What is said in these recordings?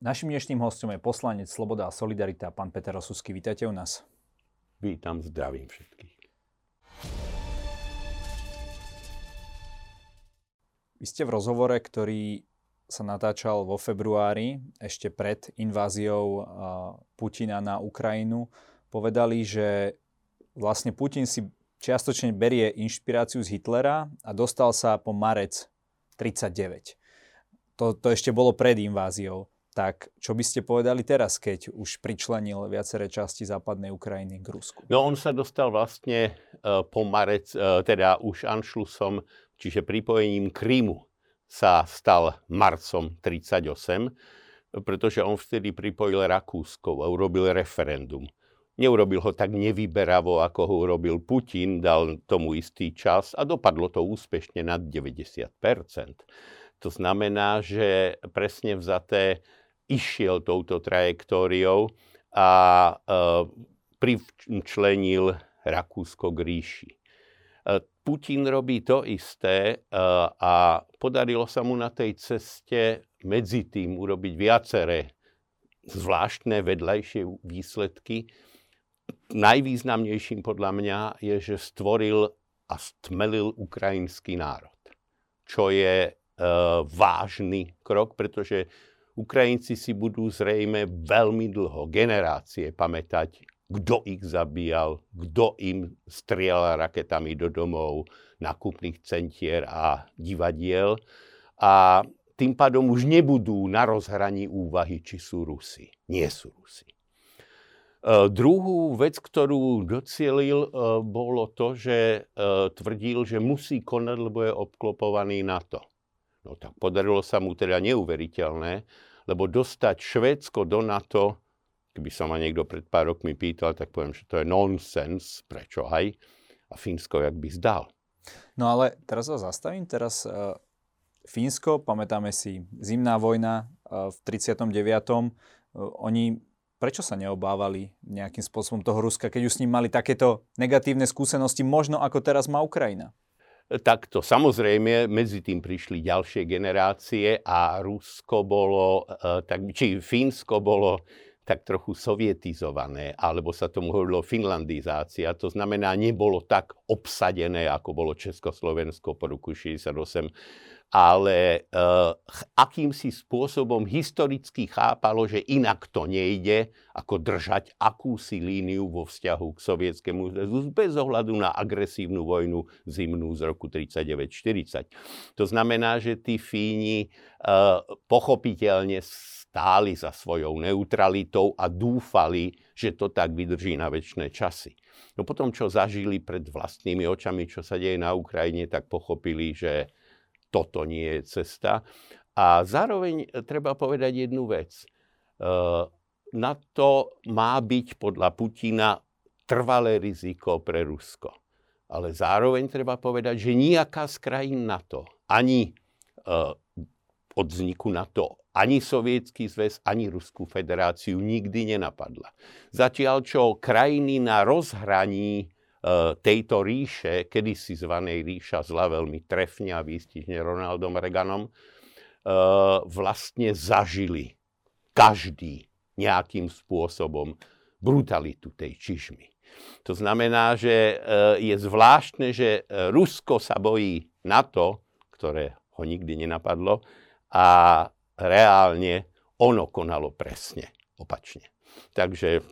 Našim dnešným hostom je poslanec Sloboda a Solidarita, pán Peter Osusky. Vítajte u nás. Vítam, zdravím všetkých. Vy ste v rozhovore, ktorý sa natáčal vo februári, ešte pred inváziou Putina na Ukrajinu, povedali, že vlastne Putin si čiastočne berie inšpiráciu z Hitlera a dostal sa po marec 39. To, to ešte bolo pred inváziou. Tak čo by ste povedali teraz, keď už pričlenil viaceré časti západnej Ukrajiny k Rusku? No on sa dostal vlastne uh, po marec, uh, teda už Anšlusom, čiže pripojením Krymu sa stal marcom 38, pretože on vtedy pripojil Rakúsko a urobil referendum. Neurobil ho tak nevyberavo, ako ho urobil Putin, dal tomu istý čas a dopadlo to úspešne nad 90% To znamená, že presne vzaté išiel touto trajektóriou a e, pričlenil Rakúsko k ríši. E, Putin robí to isté e, a podarilo sa mu na tej ceste medzi tým urobiť viaceré zvláštne vedľajšie výsledky. Najvýznamnejším podľa mňa je, že stvoril a stmelil ukrajinský národ, čo je vážny krok, pretože Ukrajinci si budú zrejme veľmi dlho, generácie, pamätať kto ich zabíjal, kto im strieľal raketami do domov, nákupných centier a divadiel. A tým pádom už nebudú na rozhraní úvahy, či sú Rusi. Nie sú Rusi. E, druhú vec, ktorú docielil, e, bolo to, že e, tvrdil, že musí konať, lebo je obklopovaný NATO. No tak podarilo sa mu teda neuveriteľné, lebo dostať Švédsko do NATO Keby sa ma niekto pred pár rokmi pýtal, tak poviem, že to je nonsens, prečo aj? A Fínsko jak by zdal. No ale teraz sa zastavím. Teraz uh, Fínsko, pamätáme si, zimná vojna uh, v 39. Uh, oni prečo sa neobávali nejakým spôsobom toho Ruska, keď už s ním mali takéto negatívne skúsenosti, možno ako teraz má Ukrajina? Takto samozrejme medzi tým prišli ďalšie generácie a Rusko bolo, tak, či Fínsko bolo tak trochu sovietizované, alebo sa tomu hovorilo finlandizácia. To znamená, nebolo tak obsadené, ako bolo Československo po roku 68, ale uh, akýmsi spôsobom historicky chápalo, že inak to nejde, ako držať akúsi líniu vo vzťahu k sovietskému zväzu bez ohľadu na agresívnu vojnu zimnú z roku 39-40. To znamená, že tí Fíni uh, pochopiteľne stáli za svojou neutralitou a dúfali, že to tak vydrží na väčšie časy. No potom, čo zažili pred vlastnými očami, čo sa deje na Ukrajine, tak pochopili, že toto nie je cesta. A zároveň treba povedať jednu vec. E, na to má byť podľa Putina trvalé riziko pre Rusko. Ale zároveň treba povedať, že nejaká z krajín NATO, ani e, od vzniku NATO ani Sovietský zväz, ani Ruskú federáciu nikdy nenapadla. Zatiaľ, čo krajiny na rozhraní e, tejto ríše, kedysi zvanej ríša zla veľmi trefne a výstižne Ronaldom Reaganom, e, vlastne zažili každý nejakým spôsobom brutalitu tej čižmy. To znamená, že e, je zvláštne, že Rusko sa bojí NATO, ktoré ho nikdy nenapadlo, a reálne ono konalo presne opačne. Takže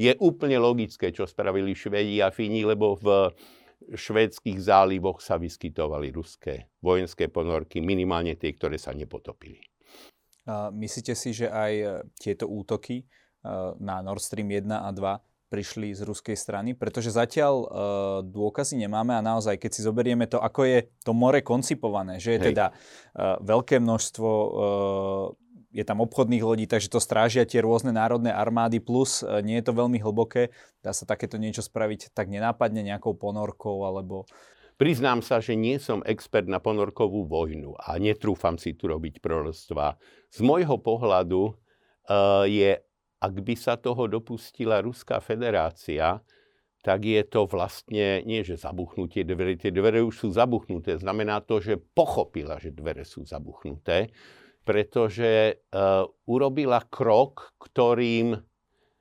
je úplne logické, čo spravili Švedi a Fíni, lebo v švédských zálivoch sa vyskytovali ruské vojenské ponorky, minimálne tie, ktoré sa nepotopili. Myslíte si, že aj tieto útoky na Nord Stream 1 a 2 prišli z ruskej strany, pretože zatiaľ uh, dôkazy nemáme a naozaj, keď si zoberieme to, ako je to more koncipované, že je Hej. teda uh, veľké množstvo, uh, je tam obchodných lodí, takže to strážia tie rôzne národné armády, plus uh, nie je to veľmi hlboké, dá sa takéto niečo spraviť tak nenápadne nejakou ponorkou alebo... Priznám sa, že nie som expert na ponorkovú vojnu a netrúfam si tu robiť proroctva. Z môjho pohľadu uh, je ak by sa toho dopustila Ruská federácia, tak je to vlastne nie, že zabuchnutie dvere, tie dvere už sú zabuchnuté. Znamená to, že pochopila, že dvere sú zabuchnuté. Pretože uh, urobila krok, ktorým,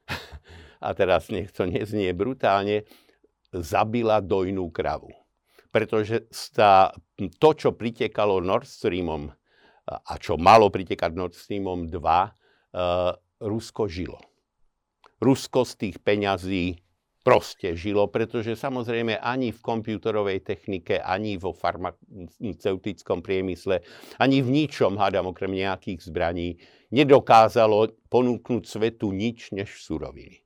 a teraz nech to neznie brutálne, zabila dojnú kravu. Pretože sta, to, čo pritekalo Nord Streamom a čo malo pritekať Nord Streamom 2, uh, Rusko žilo. Rusko z tých peňazí proste žilo, pretože samozrejme ani v počítačovej technike, ani vo farmaceutickom priemysle, ani v ničom, hádam okrem nejakých zbraní, nedokázalo ponúknuť svetu nič než suroviny.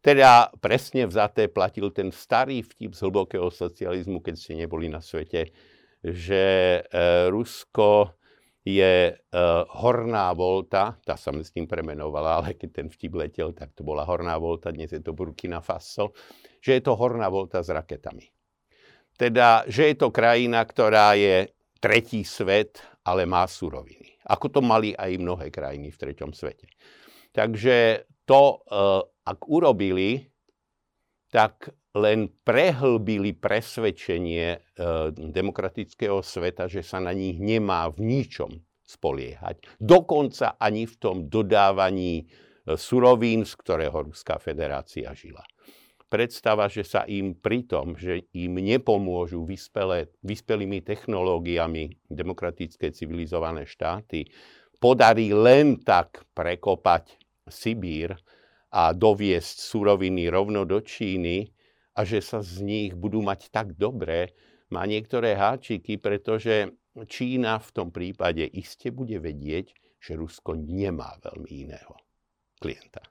Teda presne vzaté platil ten starý vtip z hlbokého socializmu, keď ste neboli na svete, že e, Rusko je uh, Horná Volta, tá sa s tým premenovala, ale keď ten vtip letel, tak to bola Horná Volta, dnes je to Burkina Faso, že je to Horná Volta s raketami. Teda, že je to krajina, ktorá je tretí svet, ale má suroviny. Ako to mali aj mnohé krajiny v treťom svete. Takže to, uh, ak urobili, tak len prehlbili presvedčenie e, demokratického sveta, že sa na nich nemá v ničom spoliehať. Dokonca ani v tom dodávaní e, surovín, z ktorého Ruská federácia žila. Predstava, že sa im pri tom, že im nepomôžu vyspelé, vyspelými technológiami demokratické civilizované štáty, podarí len tak prekopať Sibír, a doviesť suroviny rovno do Číny a že sa z nich budú mať tak dobré, má niektoré háčiky, pretože Čína v tom prípade iste bude vedieť, že Rusko nemá veľmi iného klienta.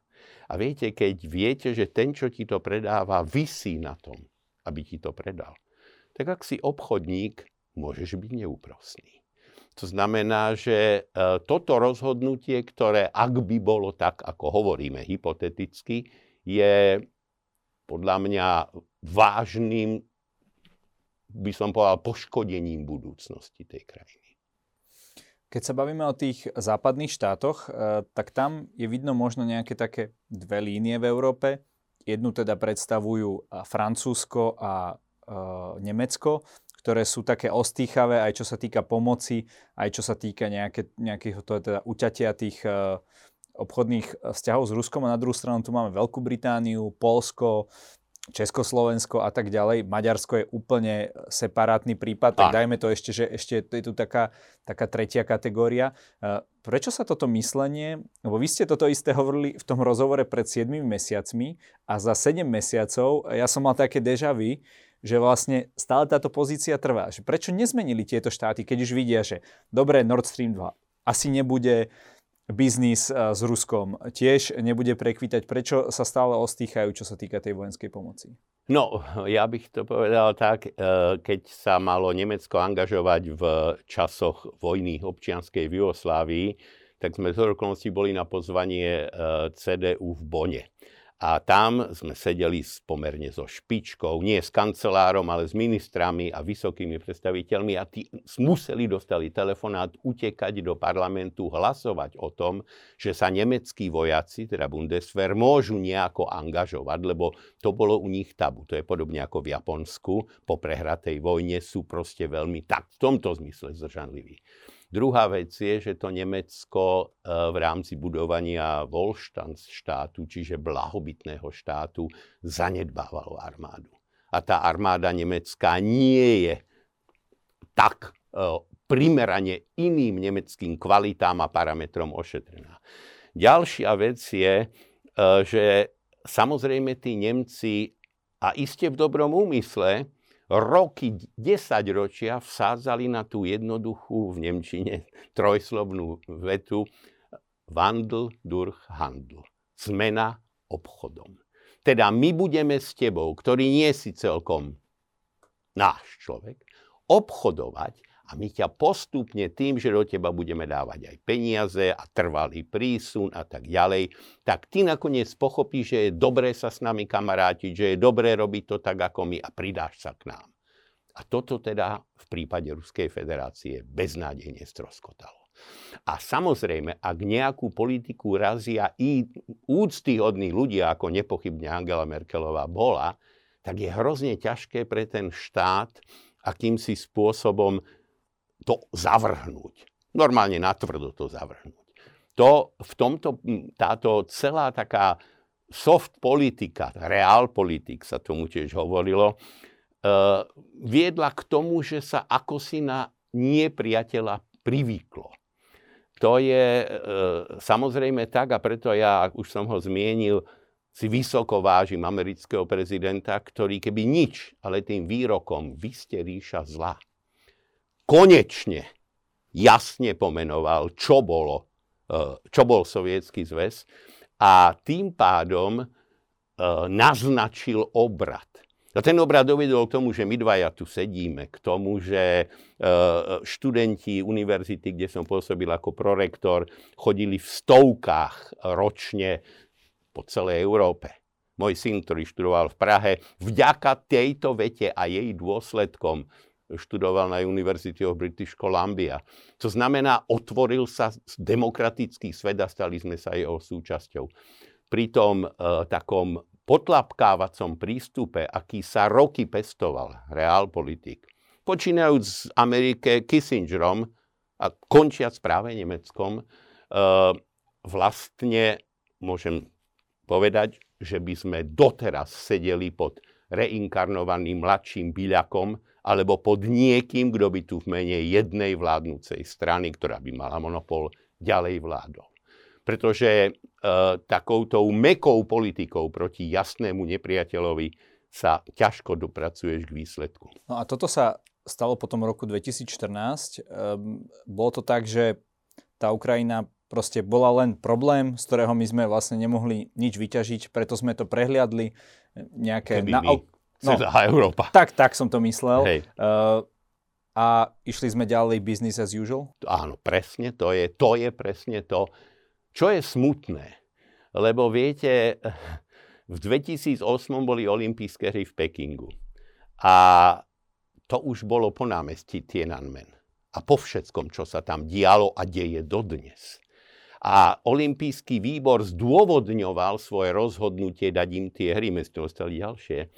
A viete, keď viete, že ten, čo ti to predáva, vysí na tom, aby ti to predal, tak ak si obchodník, môžeš byť neúprosný. To znamená, že e, toto rozhodnutie, ktoré ak by bolo tak, ako hovoríme hypoteticky, je podľa mňa vážnym, by som povedal, poškodením budúcnosti tej krajiny. Keď sa bavíme o tých západných štátoch, e, tak tam je vidno možno nejaké také dve línie v Európe. Jednu teda predstavujú Francúzsko a e, Nemecko ktoré sú také ostýchavé, aj čo sa týka pomoci, aj čo sa týka nejaké, nejakého to teda uťatia tých uh, obchodných e, vzťahov s Ruskom a na druhú stranu tu máme Veľkú Britániu, Polsko, Československo a tak ďalej. Maďarsko je úplne separátny prípad, tak dajme to ešte, že ešte je tu taká, taká tretia kategória. E, prečo sa toto myslenie, lebo vy ste toto isté hovorili v tom rozhovore pred 7 mesiacmi a za 7 mesiacov ja som mal také deja vu, že vlastne stále táto pozícia trvá. Že prečo nezmenili tieto štáty, keď už vidia, že dobre, Nord Stream 2 asi nebude biznis eh, s Ruskom, tiež nebude prekvítať. Prečo sa stále ostýchajú, čo sa týka tej vojenskej pomoci? No, ja bych to povedal tak, eh, keď sa malo Nemecko angažovať v časoch vojny občianskej v Jugoslávii, tak sme z okolností boli na pozvanie eh, CDU v Bone. A tam sme sedeli pomerne so špičkou, nie s kancelárom, ale s ministrami a vysokými predstaviteľmi a tí museli dostali telefonát utekať do parlamentu, hlasovať o tom, že sa nemeckí vojaci, teda Bundeswehr, môžu nejako angažovať, lebo to bolo u nich tabu. To je podobne ako v Japonsku. Po prehratej vojne sú proste veľmi tak v tomto zmysle zdržanliví. Druhá vec je, že to Nemecko e, v rámci budovania Volštans štátu, čiže blahobytného štátu, zanedbávalo armádu. A tá armáda nemecká nie je tak e, primerane iným nemeckým kvalitám a parametrom ošetrená. Ďalšia vec je, e, že samozrejme tí Nemci, a iste v dobrom úmysle, roky, desaťročia vsádzali na tú jednoduchú v Nemčine trojslovnú vetu Wandel durch Handel. Zmena obchodom. Teda my budeme s tebou, ktorý nie si celkom náš človek, obchodovať a my ťa postupne tým, že do teba budeme dávať aj peniaze a trvalý prísun a tak ďalej, tak ty nakoniec pochopíš, že je dobré sa s nami kamarátiť, že je dobré robiť to tak ako my a pridáš sa k nám. A toto teda v prípade Ruskej federácie beznádejne stroskotalo. A samozrejme, ak nejakú politiku razia i úctyhodní ľudia, ako nepochybne Angela Merkelová bola, tak je hrozne ťažké pre ten štát akýmsi spôsobom to zavrhnúť. Normálne natvrdo to zavrhnúť. To, v tomto, táto celá taká soft politika, reál politik sa tomu tiež hovorilo, uh, viedla k tomu, že sa ako si na nepriateľa privyklo. To je e, samozrejme tak a preto ja, už som ho zmienil, si vysoko vážim amerického prezidenta, ktorý keby nič, ale tým výrokom vy ste ríša zla. Konečne jasne pomenoval, čo, bolo, e, čo bol sovietský zväz a tým pádom e, naznačil obrad. A ten obrad dovedol k tomu, že my dvaja tu sedíme, k tomu, že e, študenti univerzity, kde som pôsobil ako prorektor, chodili v stovkách ročne po celej Európe. Môj syn, ktorý študoval v Prahe, vďaka tejto vete a jej dôsledkom študoval na University of British Columbia. To znamená, otvoril sa demokratický svet a stali sme sa jeho súčasťou. Pri tom e, takom potlapkávacom prístupe, aký sa roky pestoval realpolitik, počínajúc z Amerike Kissingerom a končiac práve Nemeckom, e, vlastne môžem povedať, že by sme doteraz sedeli pod reinkarnovaným mladším byľakom alebo pod niekým, kto by tu v mene jednej vládnúcej strany, ktorá by mala monopol, ďalej vládol. Pretože e, takoutou mekou politikou proti jasnému nepriateľovi sa ťažko dopracuješ k výsledku. No a toto sa stalo potom roku 2014. Ehm, bolo to tak, že tá Ukrajina proste bola len problém, z ktorého my sme vlastne nemohli nič vyťažiť, preto sme to prehliadli. Nejaké Keby na... my, no, Európa. Tak, tak som to myslel. Hej. Uh, a išli sme ďalej business as usual? Áno, presne to je, to je presne to. Čo je smutné, lebo viete, v 2008 boli olympijské hry v Pekingu. A to už bolo po námestí Tiananmen. A po všetkom, čo sa tam dialo a deje dodnes. A olimpijský výbor zdôvodňoval svoje rozhodnutie dať im tie hry, my sme ostali ďalšie,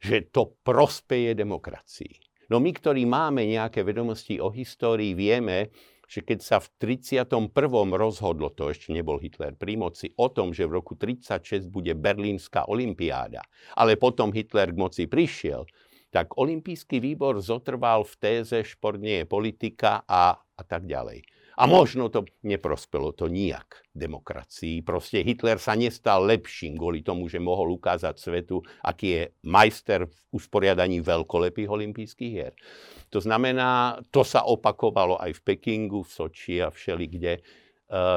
že to prospeje demokracii. No my, ktorí máme nejaké vedomosti o histórii, vieme, že keď sa v 31. rozhodlo, to ešte nebol Hitler pri moci, o tom, že v roku 36 bude Berlínska olimpiáda, ale potom Hitler k moci prišiel, tak olimpijský výbor zotrval v téze šport nie je politika a, a tak ďalej. A možno to neprospelo to nijak demokracii. Proste Hitler sa nestal lepším kvôli tomu, že mohol ukázať svetu, aký je majster v usporiadaní veľkolepých olympijských hier. To znamená, to sa opakovalo aj v Pekingu, v Soči a všelikde. E,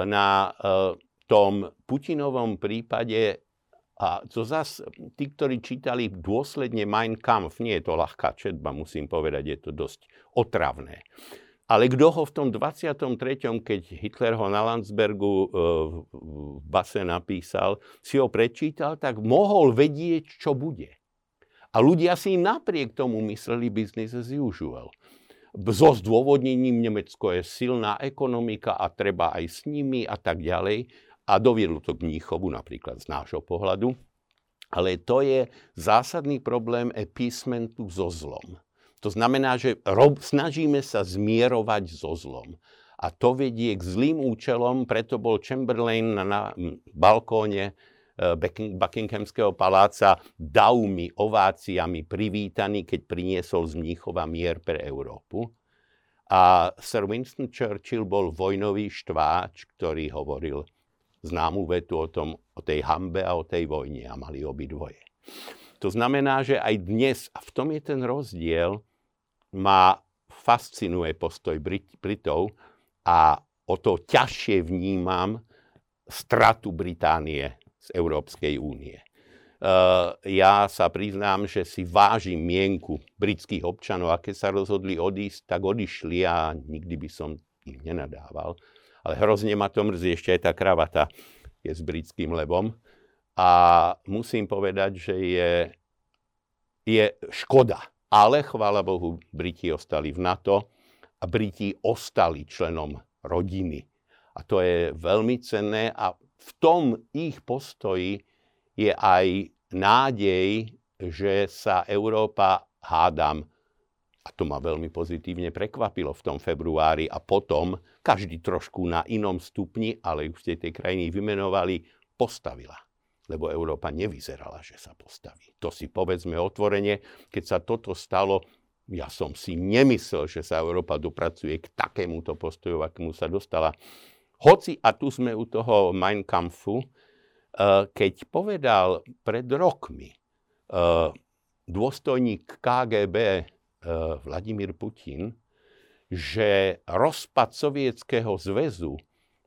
na e, tom Putinovom prípade a to zase, tí, ktorí čítali dôsledne Mein Kampf, nie je to ľahká četba, musím povedať, je to dosť otravné. Ale kto ho v tom 23., keď Hitler ho na Landsbergu e, v base napísal, si ho prečítal, tak mohol vedieť, čo bude. A ľudia si napriek tomu mysleli business as usual. So zdôvodnením Nemecko je silná ekonomika a treba aj s nimi a tak ďalej. A doviedlo to k Mníchovu napríklad z nášho pohľadu. Ale to je zásadný problém appeasementu so zlom. To znamená, že rob, snažíme sa zmierovať so zlom. A to vedie k zlým účelom, preto bol Chamberlain na, na balkóne e, Buckinghamského paláca daumi, ováciami privítaný, keď priniesol z Mníchova mier pre Európu. A Sir Winston Churchill bol vojnový štváč, ktorý hovoril známu vetu o, tom, o tej hambe a o tej vojne a mali obidvoje. To znamená, že aj dnes, a v tom je ten rozdiel, ma fascinuje postoj Brit- Britov a o to ťažšie vnímam stratu Británie z Európskej únie. Uh, ja sa priznám, že si vážim mienku britských občanov a keď sa rozhodli odísť, tak odišli a nikdy by som im nenadával. Ale hrozne ma to mrzí, ešte aj tá kravata je s britským lebom. A musím povedať, že je, je škoda, ale chvála Bohu, Briti ostali v NATO a Briti ostali členom rodiny. A to je veľmi cenné a v tom ich postoji je aj nádej, že sa Európa, hádam, A to ma veľmi pozitívne prekvapilo v tom februári a potom každý trošku na inom stupni, ale už ste tej krajiny vymenovali, postavila. Lebo Európa nevyzerala, že sa postaví. To si povedzme otvorene, keď sa toto stalo, ja som si nemyslel, že sa Európa dopracuje k takémuto postoju, akému sa dostala. Hoci, a tu sme u toho Mein Kampfu, eh, keď povedal pred rokmi eh, dôstojník KGB Eh, Vladimír Putin, že rozpad Sovietskeho zväzu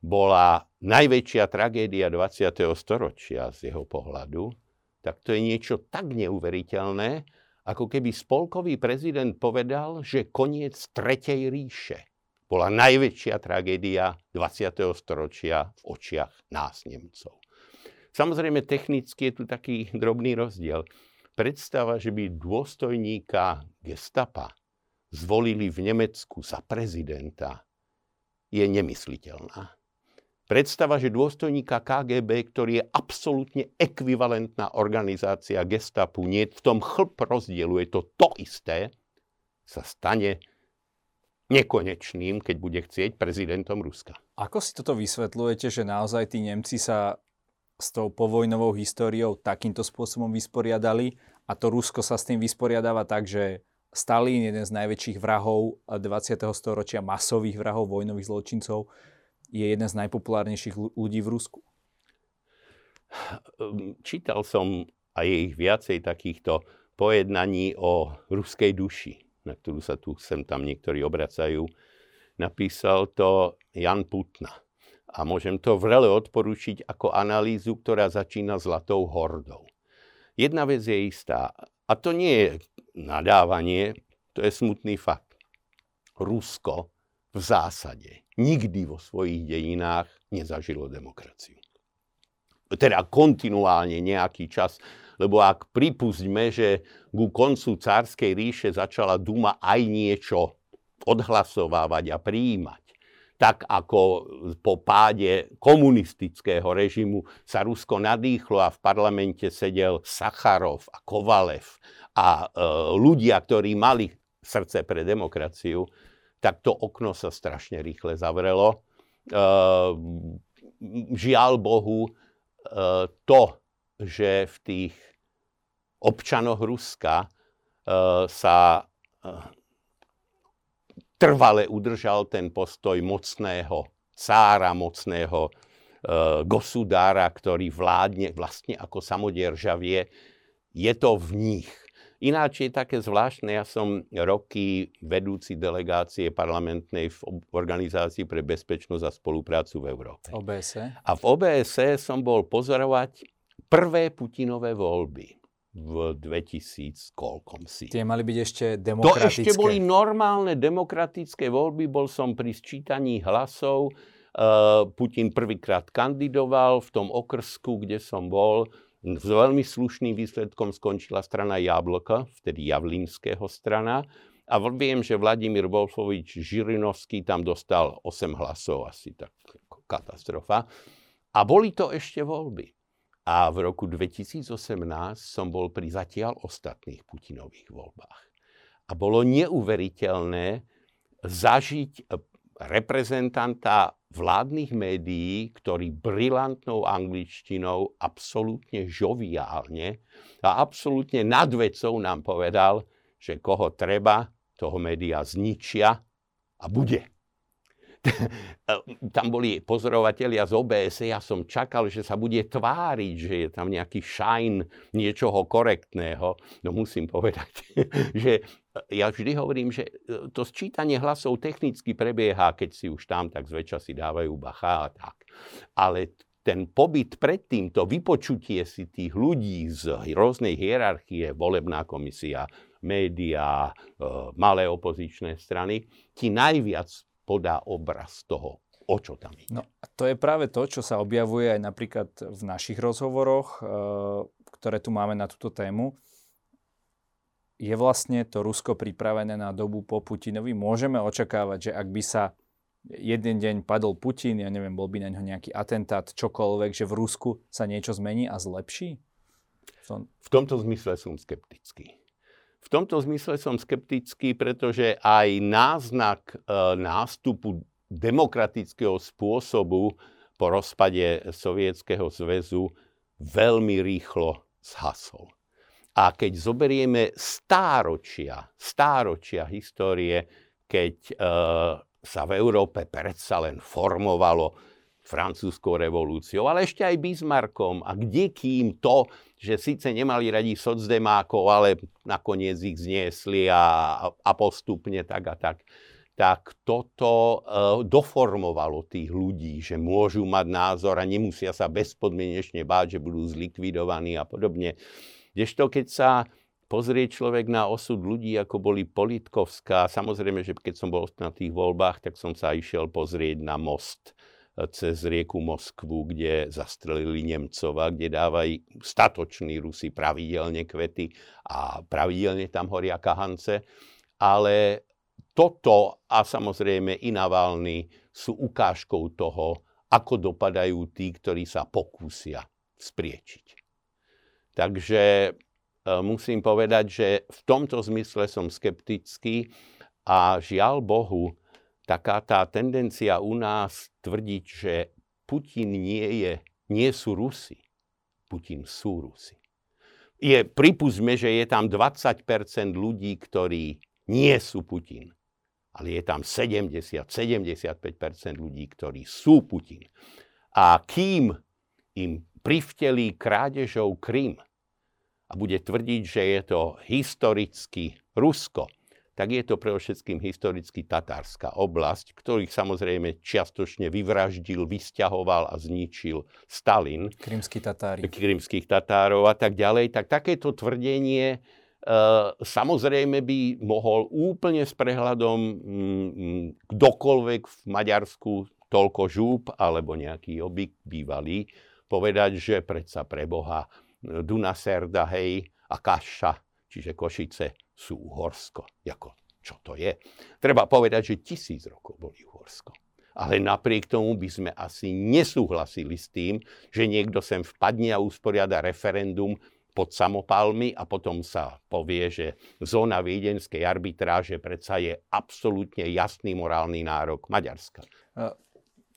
bola najväčšia tragédia 20. storočia z jeho pohľadu, tak to je niečo tak neuveriteľné, ako keby spolkový prezident povedal, že koniec Tretej ríše bola najväčšia tragédia 20. storočia v očiach nás, Nemcov. Samozrejme, technicky je tu taký drobný rozdiel predstava, že by dôstojníka gestapa zvolili v Nemecku za prezidenta, je nemysliteľná. Predstava, že dôstojníka KGB, ktorý je absolútne ekvivalentná organizácia gestapu, nie v tom chlp rozdielu, je to to isté, sa stane nekonečným, keď bude chcieť prezidentom Ruska. Ako si toto vysvetľujete, že naozaj tí Nemci sa s tou povojnovou históriou takýmto spôsobom vysporiadali a to Rusko sa s tým vysporiadáva tak, že Stalin, jeden z najväčších vrahov 20. storočia, masových vrahov, vojnových zločincov, je jeden z najpopulárnejších ľudí v Rusku. Čítal som aj ich viacej takýchto pojednaní o ruskej duši, na ktorú sa tu sem tam niektorí obracajú. Napísal to Jan Putna a môžem to vrele odporučiť ako analýzu, ktorá začína zlatou hordou. Jedna vec je istá, a to nie je nadávanie, to je smutný fakt. Rusko v zásade nikdy vo svojich dejinách nezažilo demokraciu. Teda kontinuálne nejaký čas, lebo ak pripustíme, že ku koncu cárskej ríše začala Duma aj niečo odhlasovávať a prijímať, tak ako po páde komunistického režimu sa Rusko nadýchlo a v parlamente sedel Sacharov a Kovalev a e, ľudia, ktorí mali srdce pre demokraciu, tak to okno sa strašne rýchle zavrelo. E, žiaľ Bohu, e, to, že v tých občanoch Ruska e, sa trvale udržal ten postoj mocného cára, mocného gosudára, ktorý vládne vlastne ako samodieržavie. Je to v nich. Ináč je také zvláštne, ja som roky vedúci delegácie parlamentnej v Organizácii pre bezpečnosť a spoluprácu v Európe. OBSE. A v OBSE som bol pozorovať prvé Putinové voľby v 2000 kolkom si. Tie mali byť ešte demokratické. To ešte boli normálne demokratické voľby. Bol som pri sčítaní hlasov. Uh, Putin prvýkrát kandidoval v tom okrsku, kde som bol. S veľmi slušným výsledkom skončila strana Jablka, vtedy Javlínskeho strana. A viem, že Vladimír Wolfovič Žirinovský tam dostal 8 hlasov, asi tak katastrofa. A boli to ešte voľby. A v roku 2018 som bol pri zatiaľ ostatných Putinových voľbách. A bolo neuveriteľné zažiť reprezentanta vládnych médií, ktorý brilantnou angličtinou absolútne žoviálne a absolútne nad vecou nám povedal, že koho treba, toho média zničia a bude. tam boli pozorovatelia z OBS, ja som čakal, že sa bude tváriť, že je tam nejaký šajn niečoho korektného. No musím povedať, že ja vždy hovorím, že to sčítanie hlasov technicky prebieha, keď si už tam, tak zväčša si dávajú bacha a tak. Ale ten pobyt predtým, to vypočutie si tých ľudí z rôznej hierarchie, volebná komisia, médiá, e, malé opozičné strany, ti najviac podá obraz toho, o čo tam ide. No, to je práve to, čo sa objavuje aj napríklad v našich rozhovoroch, eh, ktoré tu máme na túto tému. Je vlastne to Rusko pripravené na dobu po Putinovi? Môžeme očakávať, že ak by sa jeden deň padol Putin, ja neviem, bol by na ňo nejaký atentát, čokoľvek, že v Rusku sa niečo zmení a zlepší? V, tom... v tomto zmysle som skeptický. v tomto zmysle som skeptický, pretože aj náznak e, nástupu demokratického spôsobu po rozpade Sovietskeho zväzu veľmi rýchlo zhasol. A keď zoberieme stáročia, stáročia histórie, keď e, sa v Európe predsa len formovalo francúzskou revolúciou, ale ešte aj Bismarckom a kde kým to, že síce nemali radi socdemákov, ale nakoniec ich zniesli a, a postupne tak a tak tak toto uh, doformovalo tých ľudí, že môžu mať názor a nemusia sa bezpodmienečne báť, že budú zlikvidovaní a podobne. Kdežto keď sa pozrie človek na osud ľudí, ako boli Politkovská, samozrejme, že keď som bol na tých voľbách, tak som sa išiel pozrieť na most e, cez rieku Moskvu, kde zastrelili Nemcova, kde dávajú statoční Rusi pravidelne kvety a pravidelne tam horia kahance. Ale toto a samozrejme i Navalny sú ukážkou toho, ako dopadajú tí, ktorí sa pokúsia spriečiť. Takže e, musím povedať, že v tomto zmysle som skeptický a žiaľ Bohu, taká tá tendencia u nás tvrdiť, že Putin nie, je, nie sú Rusi. Putin sú Rusi. Je, pripustme, že je tam 20% ľudí, ktorí nie sú Putin ale je tam 70-75% ľudí, ktorí sú Putin. A kým im privtelí krádežou Krym a bude tvrdiť, že je to historicky Rusko, tak je to pre všetkým historicky tatárska oblasť, ktorých samozrejme čiastočne vyvraždil, vysťahoval a zničil Stalin. Krymskí Tatári. Krymských Tatárov a tak ďalej. Tak takéto tvrdenie Eh, samozrejme by mohol úplne s prehľadom mm, mm, kdokoľvek v Maďarsku toľko žúb alebo nejaký obyk bývalý povedať, že predsa pre Boha Dunaserda, hej, a Kaša, čiže Košice, sú Uhorsko. Jako, čo to je? Treba povedať, že tisíc rokov boli Uhorsko. Ale napriek tomu by sme asi nesúhlasili s tým, že niekto sem vpadne a usporiada referendum pod samopalmi a potom sa povie, že zóna viedenskej arbitráže predsa je absolútne jasný morálny nárok Maďarska.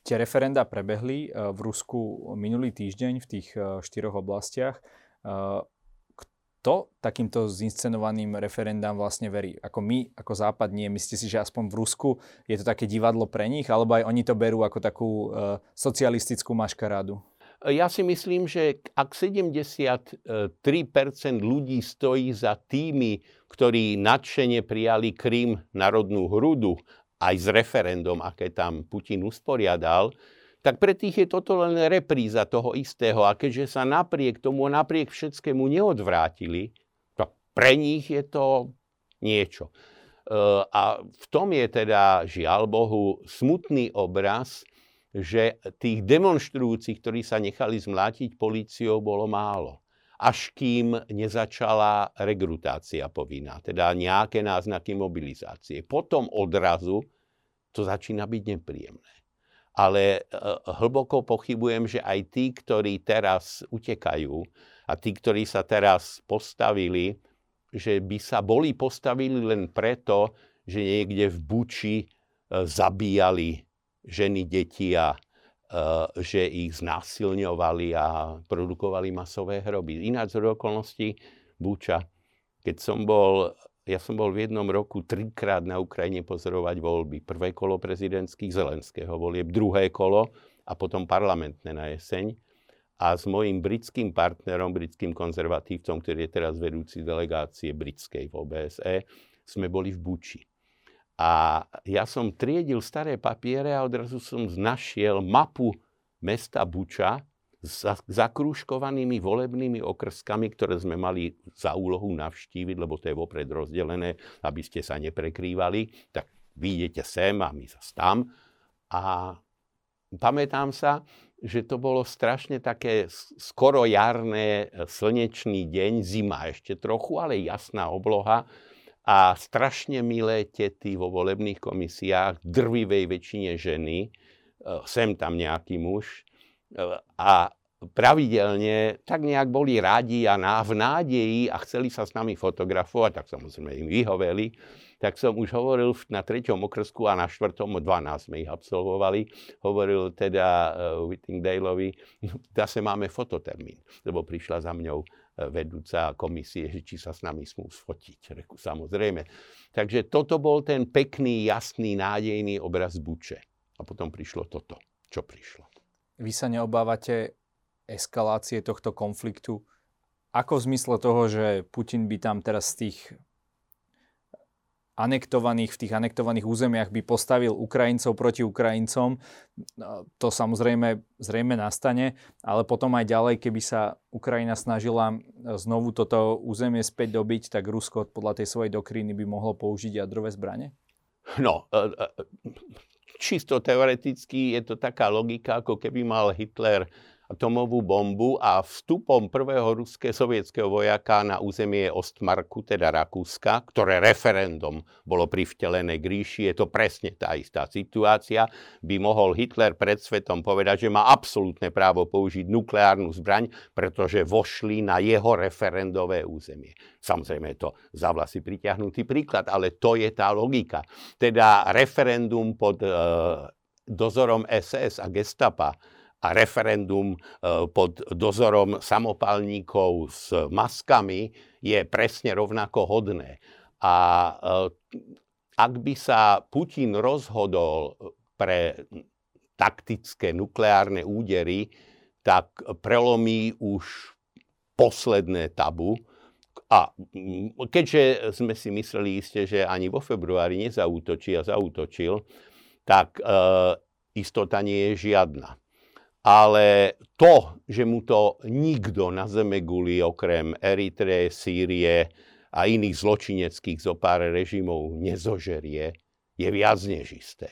Tie referenda prebehli uh, v Rusku minulý týždeň v tých uh, štyroch oblastiach. Kto takýmto zinscenovaným referendám vlastne verí? Ako my, ako Západ nie. Myslíte si, že aspoň v Rusku je to také divadlo pre nich? Alebo aj oni to berú ako takú socialistickú maškarádu? Ja si myslím, že ak 73% ľudí stojí za tými, ktorí nadšene prijali Krym národnú hrudu, aj s referendum, aké tam Putin usporiadal, tak pre tých je toto len repríza toho istého. A keďže sa napriek tomu, napriek všetkému neodvrátili, to pre nich je to niečo. E, a v tom je teda, žiaľ Bohu, smutný obraz, že tých demonstrujúcich, ktorí sa nechali zmlátiť políciou, bolo málo. Až kým nezačala regrutácia povinná, teda nejaké náznaky mobilizácie. Potom odrazu to začína byť nepríjemné. Ale e, hlboko pochybujem, že aj tí, ktorí teraz utekajú a tí, ktorí sa teraz postavili, že by sa boli postavili len preto, že niekde v Buči e, zabíjali ženy, deti a že ich znásilňovali a produkovali masové hroby. Ináč z okolností Búča, keď som bol, ja som bol v jednom roku trikrát na Ukrajine pozorovať voľby. Prvé kolo prezidentských Zelenského volieb, druhé kolo a potom parlamentné na jeseň. A s mojim britským partnerom, britským konzervatívcom, ktorý je teraz vedúci delegácie britskej v OBSE, sme boli v Buči. A ja som triedil staré papiere a odrazu som našiel mapu mesta Buča s zakrúškovanými volebnými okrskami, ktoré sme mali za úlohu navštíviť, lebo to je vopred rozdelené, aby ste sa neprekrývali. Tak vyjdete sem a my sa tam. A pamätám sa, že to bolo strašne také skoro jarné, slnečný deň, zima ešte trochu, ale jasná obloha a strašne milé tety vo volebných komisiách, drvivej väčšine ženy, e, sem tam nejaký muž. E, a pravidelne tak nejak boli radi a v nádeji a chceli sa s nami fotografovať, tak samozrejme im vyhoveli, tak som už hovoril na treťom okrsku a na štvrtom, 12 sme ich absolvovali, hovoril teda uh, Whittingdaleovi, no, zase máme fototermín, lebo prišla za mňou vedúca komisie, že či sa s nami smú sfotiť. Reku, samozrejme. Takže toto bol ten pekný, jasný, nádejný obraz Buče. A potom prišlo toto, čo prišlo. Vy sa neobávate eskalácie tohto konfliktu? Ako v zmysle toho, že Putin by tam teraz z tých anektovaných, v tých anektovaných územiach by postavil Ukrajincov proti Ukrajincom. To samozrejme zrejme nastane, ale potom aj ďalej, keby sa Ukrajina snažila znovu toto územie späť dobiť, tak Rusko podľa tej svojej dokríny by mohlo použiť jadrové zbranie? No, e, e, čisto teoreticky je to taká logika, ako keby mal Hitler atomovú bombu a vstupom prvého ruského sovietského vojaka na územie Ostmarku, teda Rakúska, ktoré referendum bolo privtelené k ríši, je to presne tá istá situácia, by mohol Hitler pred svetom povedať, že má absolútne právo použiť nukleárnu zbraň, pretože vošli na jeho referendové územie. Samozrejme je to za vlasy pritiahnutý príklad, ale to je tá logika. Teda referendum pod e, dozorom SS a gestapa a referendum e, pod dozorom samopalníkov s maskami je presne rovnako hodné. A e, ak by sa Putin rozhodol pre taktické nukleárne údery, tak prelomí už posledné tabu. A keďže sme si mysleli iste, že ani vo februári nezautočí a zautočil, tak e, istota nie je žiadna ale to, že mu to nikto na zeme guli okrem Eritreje, Sýrie a iných zločineckých zopár režimov nezožerie, je viac než isté.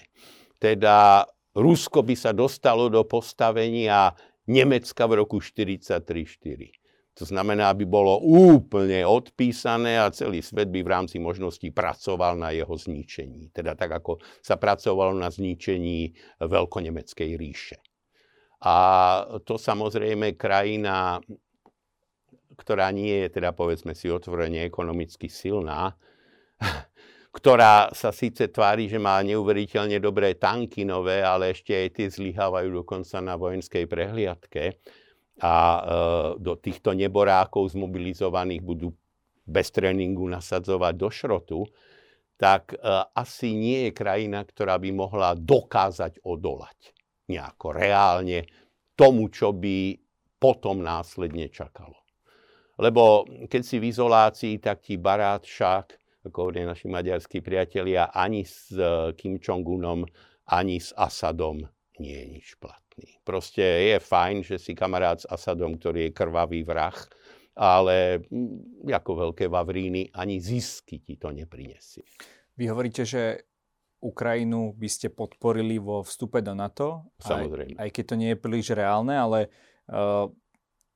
Teda Rusko by sa dostalo do postavenia Nemecka v roku 1943-4. To znamená, aby bolo úplne odpísané a celý svet by v rámci možností pracoval na jeho zničení. Teda tak, ako sa pracovalo na zničení veľkonemeckej ríše. A to samozrejme krajina, ktorá nie je, teda povedzme si otvorene, ekonomicky silná, ktorá sa síce tvári, že má neuveriteľne dobré tanky nové, ale ešte aj tie zlyhávajú dokonca na vojenskej prehliadke. A e, do týchto neborákov zmobilizovaných budú bez tréningu nasadzovať do šrotu, tak e, asi nie je krajina, ktorá by mohla dokázať odolať nejako reálne tomu, čo by potom následne čakalo. Lebo keď si v izolácii, tak ti barát však, ako hovoria naši maďarskí priatelia, ani s e, Kim Jong-unom, ani s Asadom nie je nič platný. Proste je fajn, že si kamarát s Asadom, ktorý je krvavý vrah, ale ako veľké vavríny, ani zisky ti to neprinesie. Vy hovoríte, že Ukrajinu by ste podporili vo vstupe do NATO. Samozrejme. Aj, aj keď to nie je príliš reálne, ale uh,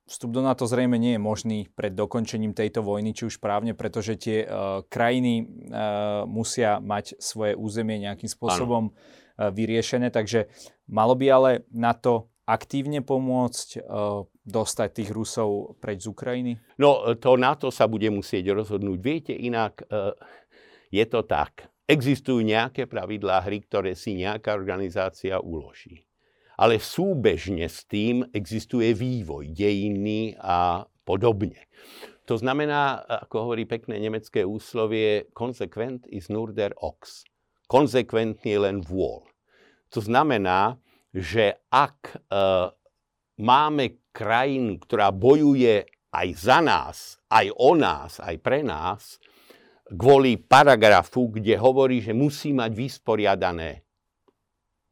vstup do NATO zrejme nie je možný pred dokončením tejto vojny, či už právne, pretože tie uh, krajiny uh, musia mať svoje územie nejakým spôsobom uh, vyriešené, takže malo by ale NATO aktívne pomôcť uh, dostať tých Rusov preč z Ukrajiny? No, to NATO sa bude musieť rozhodnúť. Viete, inak uh, je to tak Existujú nejaké pravidlá hry, ktoré si nejaká organizácia uloží. Ale súbežne s tým existuje vývoj dejinný a podobne. To znamená, ako hovorí pekné nemecké úslovie, konsekvent is nur der ox. Konsekventný len vôľ. To znamená, že ak e, máme krajinu, ktorá bojuje aj za nás, aj o nás, aj pre nás, kvôli paragrafu, kde hovorí, že musí mať vysporiadané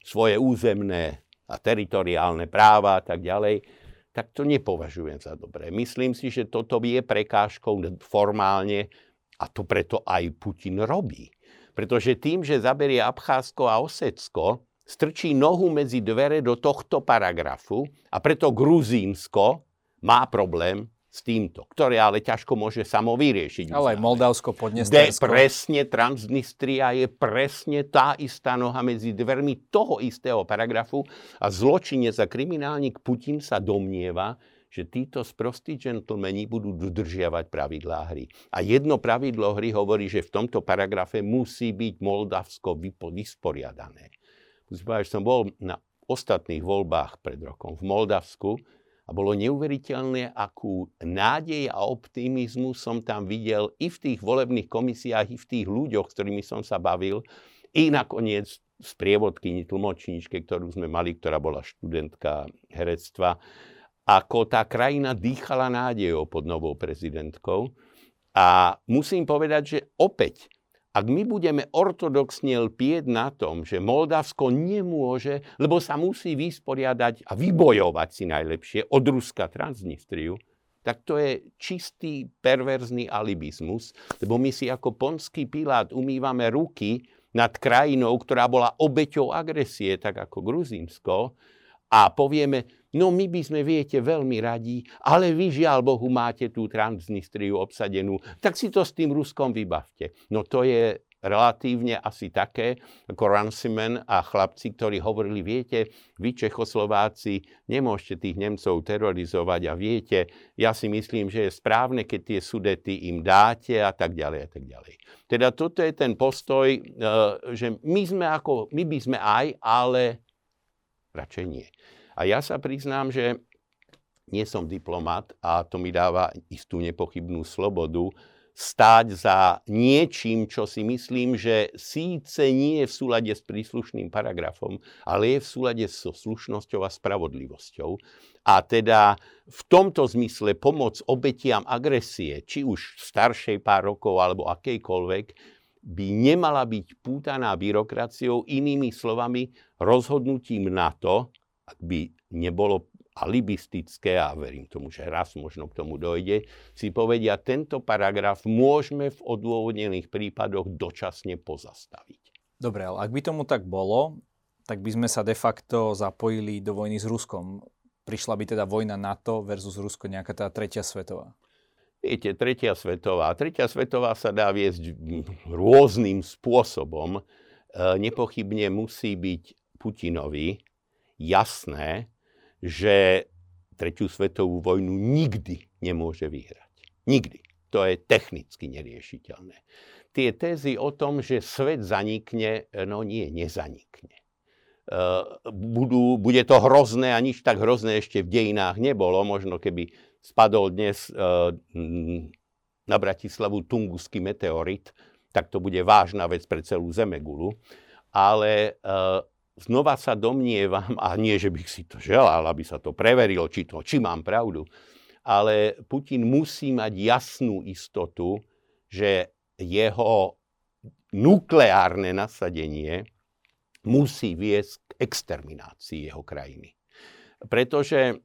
svoje územné a teritoriálne práva a tak ďalej, tak to nepovažujem za dobré. Myslím si, že toto je prekážkou formálne a to preto aj Putin robí. Pretože tým, že zaberie Abcházsko a Osecko, strčí nohu medzi dvere do tohto paragrafu a preto Gruzínsko má problém s týmto, ktoré ale ťažko môže samo vyriešiť. Ale aj Moldavsko, Podnestersko. presne, Transnistria je presne tá istá noha medzi dvermi toho istého paragrafu a zločinec a kriminálnik Putin sa domnieva, že títo sprostí džentlmeni budú dodržiavať pravidlá hry. A jedno pravidlo hry hovorí, že v tomto paragrafe musí byť Moldavsko vysporiadané. Musím že som bol na ostatných voľbách pred rokom v Moldavsku a bolo neuveriteľné, akú nádej a optimizmus som tam videl i v tých volebných komisiách, i v tých ľuďoch, s ktorými som sa bavil, i nakoniec z prievodkyni tlmočníčke, ktorú sme mali, ktorá bola študentka herectva, ako tá krajina dýchala nádejou pod novou prezidentkou. A musím povedať, že opäť ak my budeme ortodoxne lpieť na tom, že Moldavsko nemôže, lebo sa musí vysporiadať a vybojovať si najlepšie od Ruska Transnistriu, tak to je čistý perverzný alibizmus, lebo my si ako ponský pilát umývame ruky nad krajinou, ktorá bola obeťou agresie, tak ako Gruzínsko, a povieme, no my by sme, viete, veľmi radi, ale vy žiaľ Bohu máte tú Transnistriu obsadenú, tak si to s tým Ruskom vybavte. No to je relatívne asi také, ako Ranciman a chlapci, ktorí hovorili, viete, vy Čechoslováci nemôžete tých Nemcov terorizovať a viete, ja si myslím, že je správne, keď tie sudety im dáte a tak ďalej a tak ďalej. Teda toto je ten postoj, eh, že my sme ako, my by sme aj, ale radšej nie. A ja sa priznám, že nie som diplomat a to mi dáva istú nepochybnú slobodu stáť za niečím, čo si myslím, že síce nie je v súlade s príslušným paragrafom, ale je v súlade so slušnosťou a spravodlivosťou. A teda v tomto zmysle pomoc obetiam agresie, či už staršej pár rokov alebo akejkoľvek, by nemala byť pútaná byrokraciou, inými slovami rozhodnutím na to, by nebolo alibistické, a verím tomu, že raz možno k tomu dojde, si povedia, tento paragraf môžeme v odôvodnených prípadoch dočasne pozastaviť. Dobre, ale ak by tomu tak bolo, tak by sme sa de facto zapojili do vojny s Ruskom. Prišla by teda vojna NATO versus Rusko, nejaká tá tretia svetová. Viete, tretia svetová. Tretia svetová sa dá viesť rôznym spôsobom. E, nepochybne musí byť Putinovi jasné, že tretiu svetovú vojnu nikdy nemôže vyhrať. Nikdy. To je technicky neriešiteľné. Tie tézy o tom, že svet zanikne, no nie, nezanikne. Uh, budú, bude to hrozné a nič tak hrozné ešte v dejinách nebolo. Možno keby spadol dnes uh, na Bratislavu tunguský meteorit, tak to bude vážna vec pre celú Zemegulu. Ale uh, znova sa domnievam, a nie, že bych si to želal, aby sa to preverilo, či, to, či mám pravdu, ale Putin musí mať jasnú istotu, že jeho nukleárne nasadenie musí viesť k exterminácii jeho krajiny. Pretože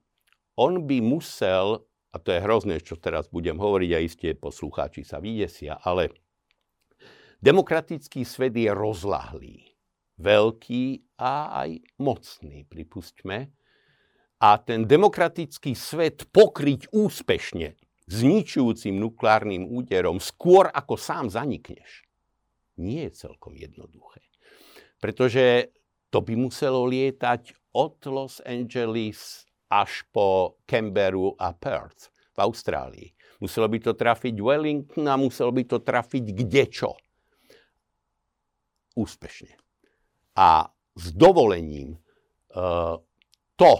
on by musel, a to je hrozné, čo teraz budem hovoriť, a iste poslucháči sa vydesia, ale demokratický svet je rozlahlý veľký a aj mocný, pripustme. A ten demokratický svet pokryť úspešne zničujúcim nukleárnym úderom skôr ako sám zanikneš, nie je celkom jednoduché. Pretože to by muselo lietať od Los Angeles až po Canberru a Perth v Austrálii. Muselo by to trafiť Wellington a muselo by to trafiť kdečo. Úspešne. A s dovolením e, to,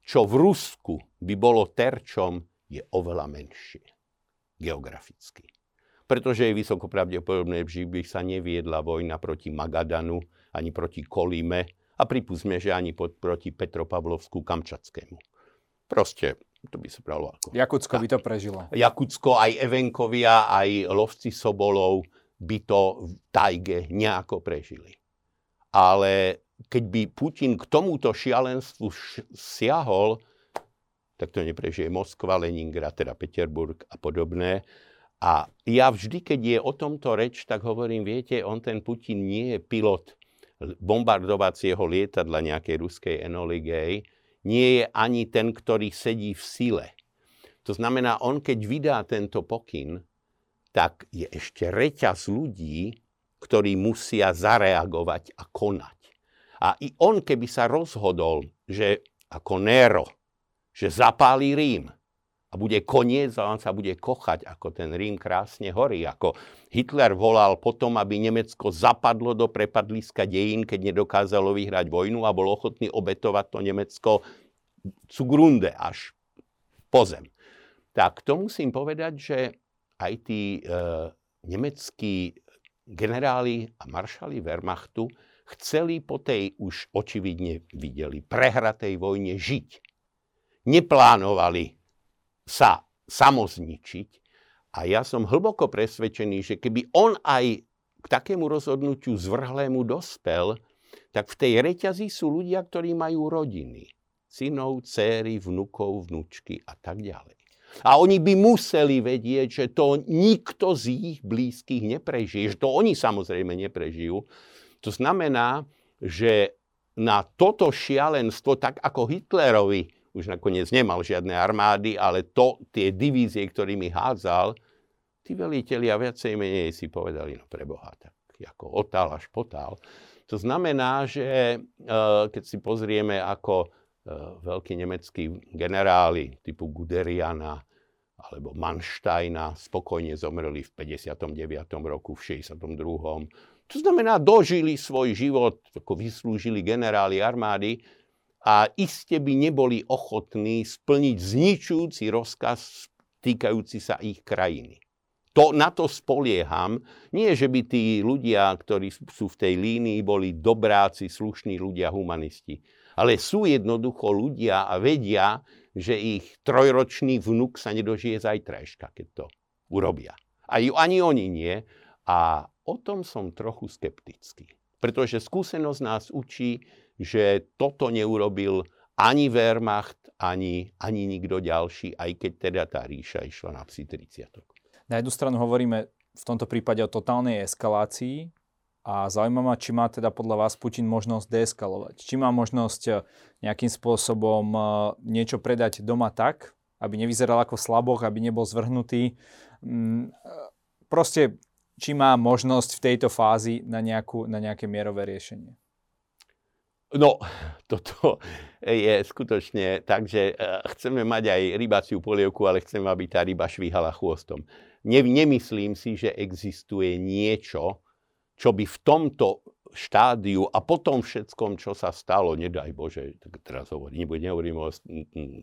čo v Rusku by bolo terčom, je oveľa menšie geograficky. Pretože je vysoko pravdepodobné, že by sa neviedla vojna proti Magadanu, ani proti Kolíme a pripustme, že ani proti Petropavlovsku Kamčatskému. Proste to by sa pravilo ako... Jakutsko by to prežilo. Jakutsko, aj Evenkovia, aj lovci Sobolov by to v tajge nejako prežili. Ale keď by Putin k tomuto šialenstvu siahol, tak to neprežije Moskva, Leningrad, teda Peterburg a podobné. A ja vždy, keď je o tomto reč, tak hovorím, viete, on ten Putin nie je pilot bombardovacieho lietadla nejakej ruskej Enoly Gay, nie je ani ten, ktorý sedí v sile. To znamená, on keď vydá tento pokyn, tak je ešte reťaz ľudí, ktorí musia zareagovať a konať. A i on, keby sa rozhodol, že ako Nero, že zapálí Rím a bude koniec a on sa bude kochať, ako ten Rím krásne horí, ako Hitler volal potom, aby Nemecko zapadlo do prepadliska dejín, keď nedokázalo vyhrať vojnu a bol ochotný obetovať to Nemecko Grunde až po zem. Tak to musím povedať, že aj tí e, nemeckí generáli a maršali Wehrmachtu chceli po tej už očividne videli prehratej vojne žiť. Neplánovali sa samozničiť a ja som hlboko presvedčený, že keby on aj k takému rozhodnutiu zvrhlému dospel, tak v tej reťazi sú ľudia, ktorí majú rodiny. Synov, céry, vnukov, vnúčky a tak ďalej. A oni by museli vedieť, že to nikto z ich blízkych neprežije, že to oni samozrejme neprežijú. To znamená, že na toto šialenstvo, tak ako Hitlerovi, už nakoniec nemal žiadne armády, ale to, tie divízie, ktorými hádzal, tí velitelia viacej menej si povedali, no preboha, tak ako otál až potál. To znamená, že eh, keď si pozrieme, ako veľkí nemeckí generáli typu Guderiana alebo Mansteina spokojne zomreli v 59. roku, v 62. To znamená, dožili svoj život, ako vyslúžili generáli armády a iste by neboli ochotní splniť zničujúci rozkaz týkajúci sa ich krajiny. To, na to spolieham. Nie, že by tí ľudia, ktorí sú v tej línii, boli dobráci, slušní ľudia, humanisti ale sú jednoducho ľudia a vedia, že ich trojročný vnuk sa nedožije zajtrajška, keď to urobia. A ani oni nie. A o tom som trochu skeptický. Pretože skúsenosť nás učí, že toto neurobil ani Wehrmacht, ani, ani nikto ďalší, aj keď teda tá ríša išla na psi 30. Na jednu stranu hovoríme v tomto prípade o totálnej eskalácii, a zaujíma ma, či má teda podľa vás Putin možnosť deeskalovať. Či má možnosť eh, nejakým spôsobom eh, niečo predať doma tak, aby nevyzeral ako slaboch, aby nebol zvrhnutý. Mm, eh, proste, či má možnosť v tejto fázi na, nejakú, na nejaké mierové riešenie. No, toto je skutočne tak, že chceme mať aj rybaciu polievku, ale chceme, aby tá ryba švíhala chvostom. Nemyslím si, že existuje niečo, čo by v tomto štádiu a potom všetkom, čo sa stalo, nedaj Bože, teraz hovorím, nehovorím o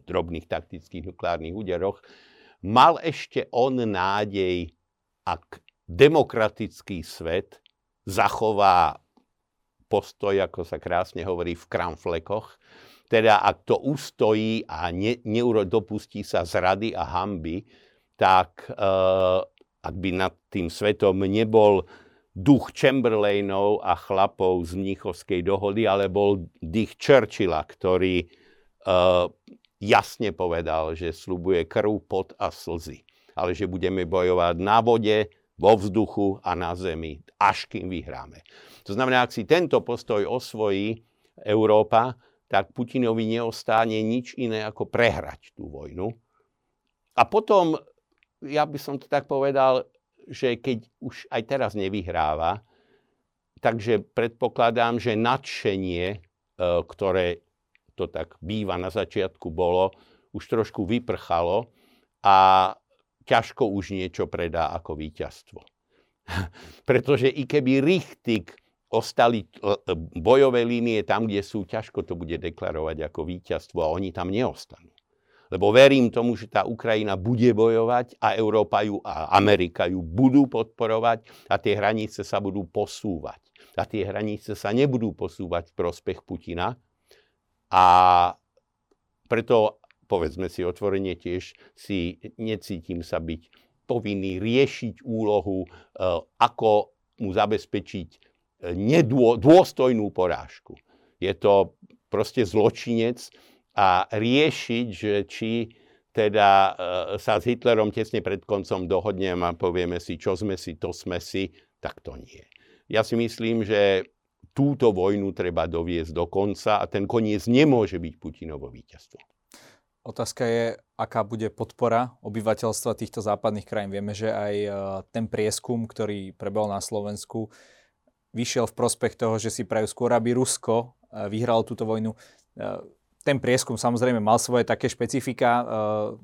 drobných taktických nukleárnych úderoch, mal ešte on nádej, ak demokratický svet zachová postoj, ako sa krásne hovorí, v kramflekoch, teda ak to ustojí a ne, dopustí sa zrady a hamby, tak uh, ak by nad tým svetom nebol duch Chamberlainov a chlapov z Mnichovskej dohody, ale bol dých Churchilla, ktorý uh, jasne povedal, že slubuje krv, pot a slzy. Ale že budeme bojovať na vode, vo vzduchu a na zemi, až kým vyhráme. To znamená, ak si tento postoj osvojí Európa, tak Putinovi neostáne nič iné ako prehrať tú vojnu. A potom, ja by som to tak povedal, že keď už aj teraz nevyhráva, takže predpokladám, že nadšenie, e, ktoré to tak býva na začiatku bolo, už trošku vyprchalo a ťažko už niečo predá ako víťazstvo. Pretože i keby Richtig ostali bojové línie tam, kde sú, ťažko to bude deklarovať ako víťazstvo a oni tam neostanú. Lebo verím tomu, že tá Ukrajina bude bojovať a Európa ju a Amerika ju budú podporovať a tie hranice sa budú posúvať. A tie hranice sa nebudú posúvať v prospech Putina. A preto, povedzme si otvorene tiež, si necítim sa byť povinný riešiť úlohu, e, ako mu zabezpečiť e, nedôstojnú porážku. Je to proste zločinec, a riešiť, že či teda e, sa s Hitlerom tesne pred koncom dohodnem a povieme si, čo sme si, to sme si, tak to nie. Ja si myslím, že túto vojnu treba doviesť do konca a ten koniec nemôže byť Putinovo víťazstvo. Otázka je, aká bude podpora obyvateľstva týchto západných krajín. Vieme, že aj e, ten prieskum, ktorý prebol na Slovensku, vyšiel v prospech toho, že si prajú skôr, aby Rusko e, vyhralo túto vojnu. Ten prieskum samozrejme mal svoje také špecifika,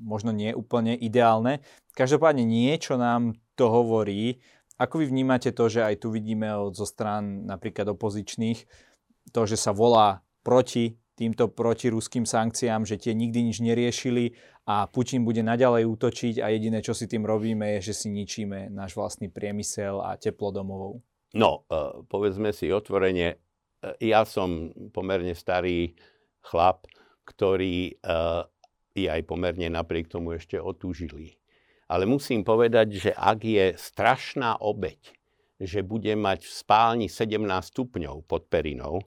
možno nie úplne ideálne. Každopádne niečo nám to hovorí. Ako vy vnímate to, že aj tu vidíme zo strán napríklad opozičných, to, že sa volá proti týmto protiruským sankciám, že tie nikdy nič neriešili a Putin bude naďalej útočiť a jediné, čo si tým robíme, je, že si ničíme náš vlastný priemysel a teplo domovov. No, e, povedzme si otvorene, e, ja som pomerne starý chlap, ktorý e, je aj pomerne napriek tomu ešte otúžilý. Ale musím povedať, že ak je strašná obeď, že bude mať v spálni 17 stupňov pod perinou,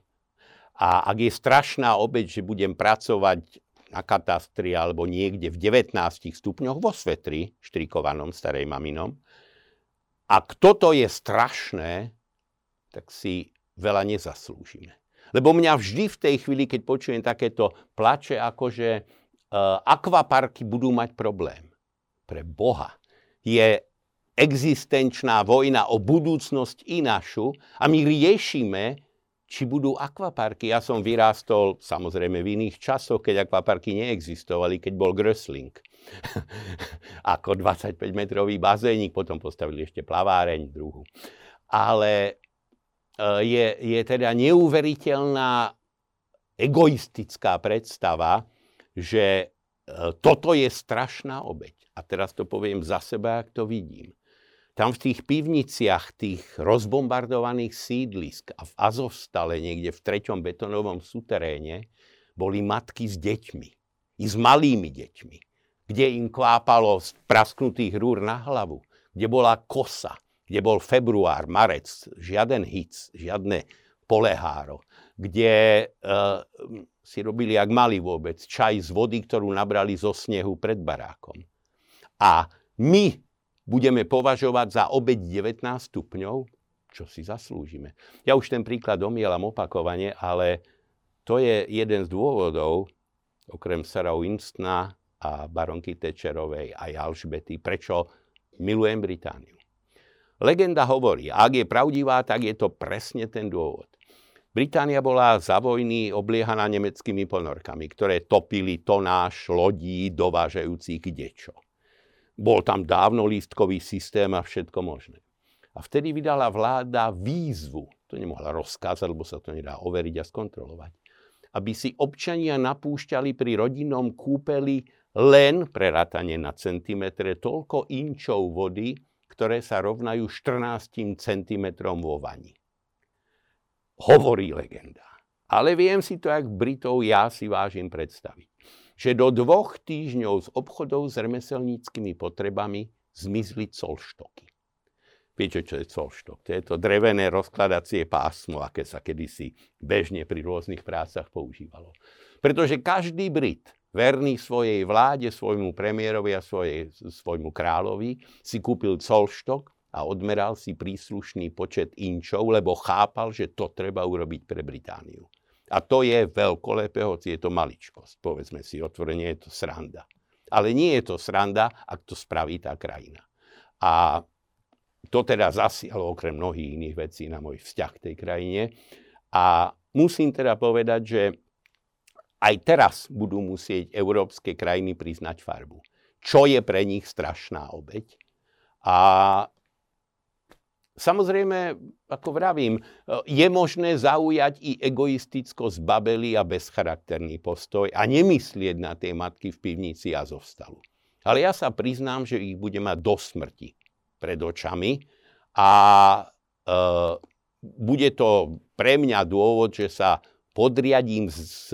a ak je strašná obeď, že budem pracovať na katastri alebo niekde v 19 stupňoch vo svetri, štrikovanom starej maminom, ak toto je strašné, tak si veľa nezaslúžime. Lebo mňa vždy v tej chvíli, keď počujem takéto plače, akože uh, akvaparky budú mať problém. Pre Boha je existenčná vojna o budúcnosť i našu a my riešime či budú akvaparky. Ja som vyrástol samozrejme v iných časoch, keď akvaparky neexistovali, keď bol Grösling. Ako 25-metrový bazénik, potom postavili ešte plaváreň druhu. Ale e, je, je teda neuveriteľná egoistická predstava, že e, toto je strašná obeď. A teraz to poviem za seba, ak to vidím. Tam v tých pivniciach, tých rozbombardovaných sídlisk a v Azovstale, niekde v treťom betonovom suteréne, boli matky s deťmi. I s malými deťmi. Kde im kvápalo z prasknutých rúr na hlavu. Kde bola kosa. Kde bol február, marec. Žiaden hic, žiadne poleháro. Kde uh, si robili, ak mali vôbec, čaj z vody, ktorú nabrali zo snehu pred barákom. A my budeme považovať za obeď 19 stupňov, čo si zaslúžime. Ja už ten príklad omielam opakovane, ale to je jeden z dôvodov, okrem Sarah Winstona a baronky Tečerovej aj Alžbety, prečo milujem Britániu. Legenda hovorí, ak je pravdivá, tak je to presne ten dôvod. Británia bola za vojny obliehaná nemeckými ponorkami, ktoré topili tonáž lodí dovážajúcich dečo. Bol tam dávno lístkový systém a všetko možné. A vtedy vydala vláda výzvu, to nemohla rozkázať, lebo sa to nedá overiť a skontrolovať, aby si občania napúšťali pri rodinnom kúpeli len prerátanie na centimetre toľko inčov vody, ktoré sa rovnajú 14 cm vo vani. Hovorí legenda. Ale viem si to, jak Britov ja si vážim predstaviť že do dvoch týždňov z obchodov s remeselníckými potrebami zmizli colštoky. Viete, čo je colštok? To je to drevené rozkladacie pásmo, aké sa kedysi bežne pri rôznych prácach používalo. Pretože každý Brit, verný svojej vláde, svojmu premiérovi a svojej, svojmu kráľovi, si kúpil colštok a odmeral si príslušný počet inčov, lebo chápal, že to treba urobiť pre Britániu. A to je veľkolepé, hoci je to maličkosť. Povedzme si otvorene, je to sranda. Ale nie je to sranda, ak to spraví tá krajina. A to teda zasiahlo okrem mnohých iných vecí na môj vzťah k tej krajine. A musím teda povedať, že aj teraz budú musieť európske krajiny priznať farbu. Čo je pre nich strašná obeď. A Samozrejme, ako vravím, je možné zaujať i egoisticko zbabelý a bezcharakterný postoj a nemyslieť na tie matky v pivnici a zostalu. Ale ja sa priznám, že ich bude mať do smrti pred očami a e, bude to pre mňa dôvod, že sa podriadím s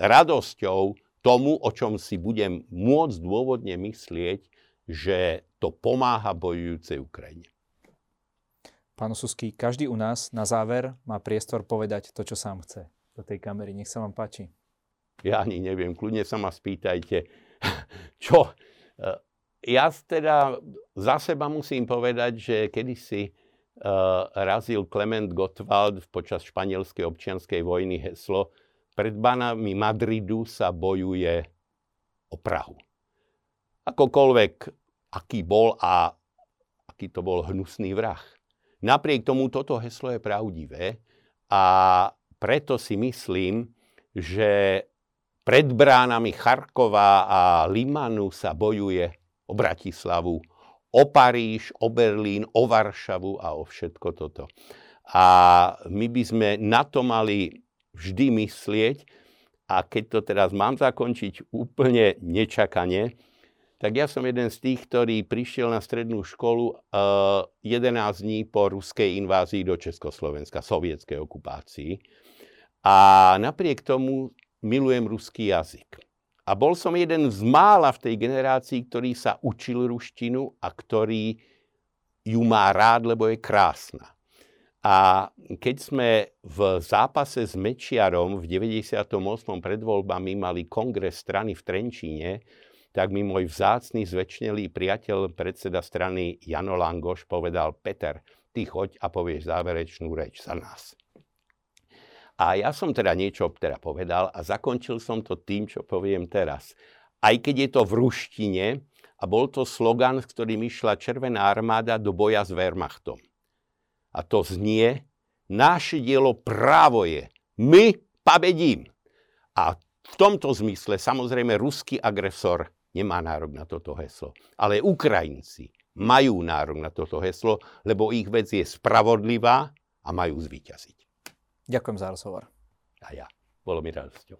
radosťou tomu, o čom si budem môcť dôvodne myslieť, že to pomáha bojujúcej Ukrajine. Pán Osusky, každý u nás na záver má priestor povedať to, čo sám chce do tej kamery. Nech sa vám páči. Ja ani neviem, kľudne sa ma spýtajte. čo? Eh, ja teda za seba musím povedať, že kedysi uh, razil Klement Gottwald počas španielskej občianskej vojny heslo pred banami Madridu sa bojuje o Prahu. Akokoľvek, aký bol a aký to bol hnusný vrah. Napriek tomu toto heslo je pravdivé a preto si myslím, že pred bránami Charkova a Limanu sa bojuje o Bratislavu, o Paríž, o Berlín, o Varšavu a o všetko toto. A my by sme na to mali vždy myslieť, a keď to teraz mám zakončiť úplne nečakane, tak ja som jeden z tých, ktorý prišiel na strednú školu uh, eh, 11 dní po ruskej invázii do Československa, sovietskej okupácii. A napriek tomu milujem ruský jazyk. A bol som jeden z mála v tej generácii, ktorý sa učil ruštinu a ktorý ju má rád, lebo je krásna. A keď sme v zápase s Mečiarom v 98. pred voľbami mali kongres strany v Trenčíne, tak mi môj vzácný zväčšnelý priateľ, predseda strany Jano Langoš, povedal, Peter, ty choď a povieš záverečnú reč za nás. A ja som teda niečo teda povedal a zakončil som to tým, čo poviem teraz. Aj keď je to v ruštine a bol to slogan, s ktorým išla Červená armáda do boja s Wehrmachtom. A to znie, naše dielo právo je. My pabedím. A v tomto zmysle samozrejme ruský agresor nemá nárok na toto heslo. Ale Ukrajinci majú nárok na toto heslo, lebo ich vec je spravodlivá a majú zvíťaziť. Ďakujem za rozhovor. A ja. Bolo mi radosťou.